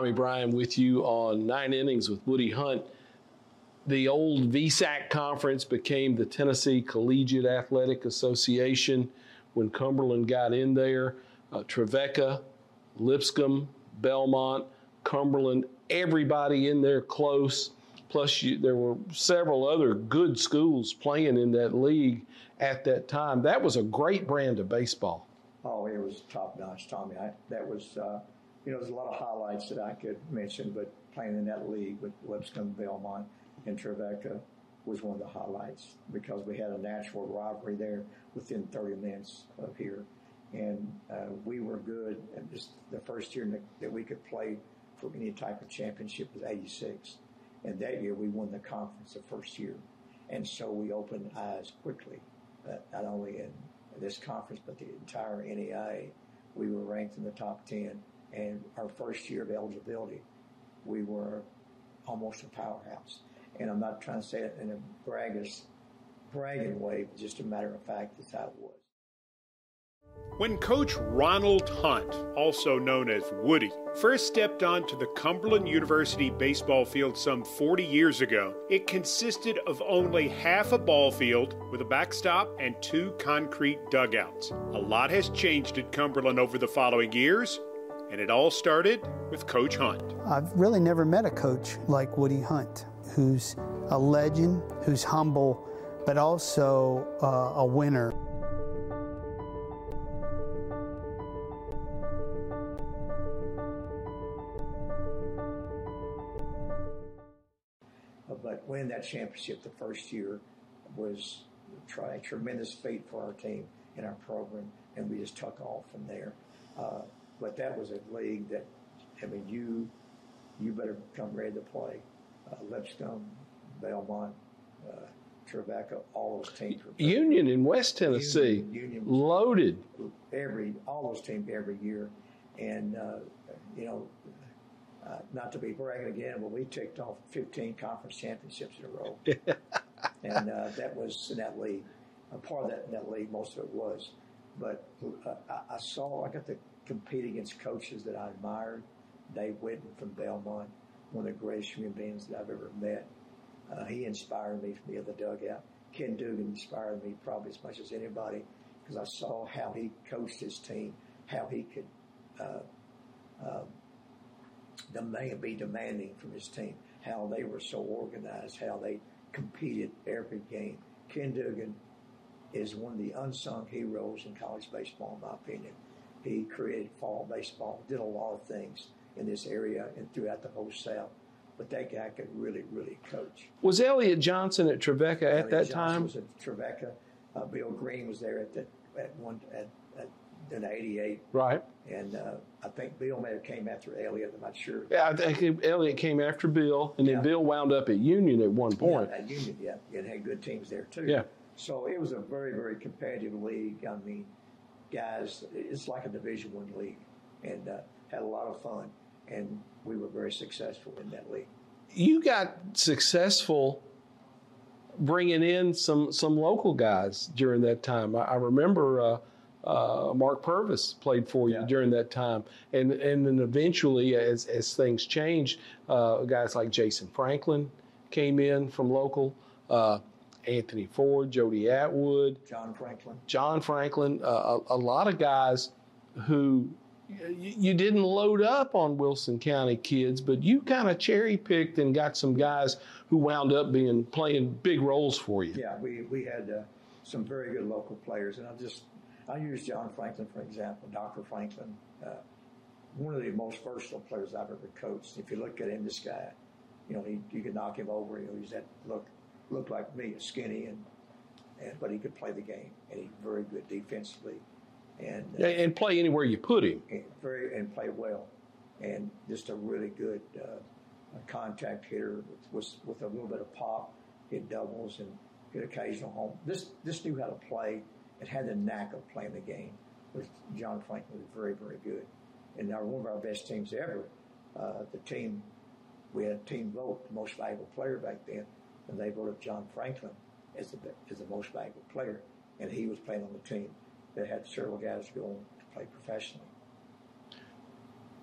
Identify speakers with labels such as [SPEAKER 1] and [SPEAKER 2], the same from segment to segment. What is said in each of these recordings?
[SPEAKER 1] Tommy Bryan with you on Nine Innings with Woody Hunt. The old VSAC conference became the Tennessee Collegiate Athletic Association when Cumberland got in there. Uh, Trevecca, Lipscomb, Belmont, Cumberland, everybody in there close. Plus, you, there were several other good schools playing in that league at that time. That was a great brand of baseball.
[SPEAKER 2] Oh, it was top notch, Tommy. I, that was, uh, you know, there's a lot of highlights that I could mention, but playing in that league with Lipscomb, Belmont, and Trevecca was one of the highlights because we had a natural rivalry there within 30 minutes of here. And uh, we were good. And just the first year that we could play for any type of championship was 86. And that year we won the conference the first year. And so we opened eyes quickly, uh, not only in this conference, but the entire NAIA. We were ranked in the top 10. And our first year of eligibility, we were almost a powerhouse. And I'm not trying to say it in a braggish, bragging way, but just a matter of fact, that's how it was.
[SPEAKER 3] When Coach Ronald Hunt, also known as Woody, first stepped onto the Cumberland University baseball field some 40 years ago, it consisted of only half a ball field with a backstop and two concrete dugouts. A lot has changed at Cumberland over the following years, and it all started with Coach Hunt.
[SPEAKER 4] I've really never met a coach like Woody Hunt, who's a legend, who's humble, but also uh, a winner.
[SPEAKER 2] win that championship the first year was a tremendous feat for our team and our program, and we just took off from there. Uh, but that was a league that, I mean, you you better come ready to play. Uh, Lipscomb, Belmont, uh, Trevecca, all those teams. Were
[SPEAKER 1] Union in West Tennessee, Union, Union loaded.
[SPEAKER 2] Every all those teams every year, and uh, you know uh, not to be bragging again, but we ticked off 15 conference championships in a row. and uh, that was in that league. A part of that, in that league, most of it was. But uh, I, I, saw, I got to compete against coaches that I admired. Dave Whitten from Belmont, one of the greatest human beings that I've ever met. Uh, he inspired me from the other dugout. Ken Dugan inspired me probably as much as anybody because I saw how he coached his team, how he could uh, uh, demand, be demanding from his team, how they were so organized, how they competed every game. Ken Dugan is one of the unsung heroes in college baseball, in my opinion. He created fall baseball, did a lot of things in this area and throughout the whole South. But that guy could really, really coach.
[SPEAKER 1] Was Elliot Johnson at Trevecca at
[SPEAKER 2] Elliot
[SPEAKER 1] that
[SPEAKER 2] Johnson
[SPEAKER 1] time?
[SPEAKER 2] Was at Trevecca. Uh, Bill Green was there at the, at one at in '88.
[SPEAKER 1] Right.
[SPEAKER 2] And uh, I think Bill may have came after Elliot. I'm not sure.
[SPEAKER 1] Yeah, I think Elliot came after Bill, and then yeah. Bill wound up at Union at one point.
[SPEAKER 2] Yeah, at Union, yeah, and had good teams there too.
[SPEAKER 1] Yeah.
[SPEAKER 2] So it was a very, very competitive league. I mean, guys, it's like a Division One league, and uh, had a lot of fun, and we were very successful in that league.
[SPEAKER 1] You got successful bringing in some some local guys during that time. I, I remember. Uh, uh, Mark Purvis played for you yeah. during that time, and and then eventually, as as things changed, uh, guys like Jason Franklin came in from local. Uh, Anthony Ford, Jody Atwood,
[SPEAKER 2] John Franklin,
[SPEAKER 1] John Franklin, uh, a, a, lot of guys who you didn't load up on Wilson County kids, but you kind of cherry picked and got some guys who wound up being playing big roles for you.
[SPEAKER 2] Yeah, we we had uh, some very good local players, and I just I use John Franklin for example, Dr. Franklin, uh, one of the most versatile players I've ever coached. If you look at him, this guy, you know, he, you could knock him over. You know, he's that look, look like me, skinny, and, and but he could play the game, and he's very good defensively, and
[SPEAKER 1] uh, and play anywhere you put him.
[SPEAKER 2] And very and play well, and just a really good uh, contact hitter with, with a little bit of pop, hit doubles and hit occasional home. This this knew how to play and had the knack of playing the game. John Franklin was very, very good. And our, one of our best teams ever, uh, the team, we had a team vote, the most valuable player back then, and they voted John Franklin as the, as the most valuable player. And he was playing on the team that had several guys going to play professionally.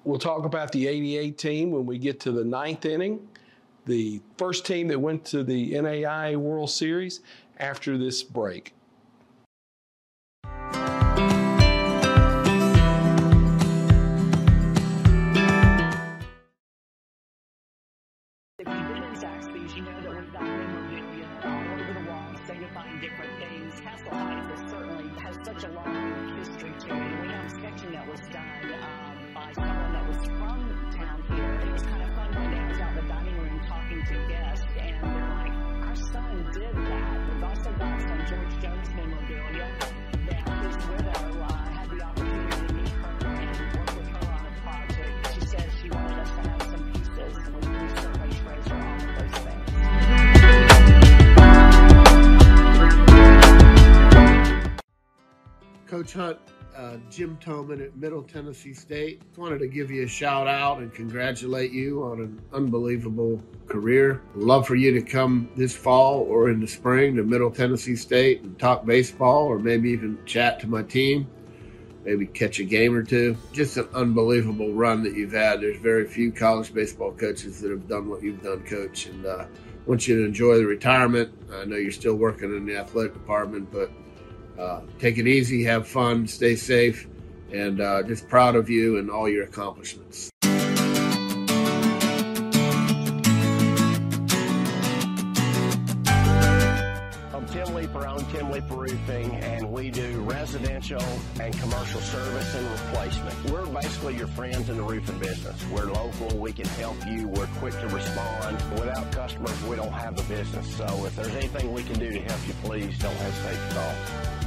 [SPEAKER 1] We'll talk about the 88 team when we get to the ninth inning, the first team that went to the NAIA World Series after this break.
[SPEAKER 5] Castle is certainly has such a long history to it. We have a sketching that was done um, by someone that was from town here. It was kind of fun day. I was out the dining room talking to guests, and they're like, "Our son did that." We've also got some George Jones memorabilia
[SPEAKER 6] Coach Hunt, uh, Jim Toman at Middle Tennessee State. Wanted to give you a shout out and congratulate you on an unbelievable career. Love for you to come this fall or in the spring to Middle Tennessee State and talk baseball or maybe even chat to my team. Maybe catch a game or two. Just an unbelievable run that you've had. There's very few college baseball coaches that have done what you've done, Coach. And uh, want you to enjoy the retirement. I know you're still working in the athletic department, but uh, take it easy, have fun, stay safe, and uh, just proud of you and all your accomplishments.
[SPEAKER 7] Roofing, and we do residential and commercial service and replacement. We're basically your friends in the roofing business. We're local, we can help you, we're quick to respond. Without customers, we don't have the business. So if there's anything we can do to help you, please don't hesitate to call.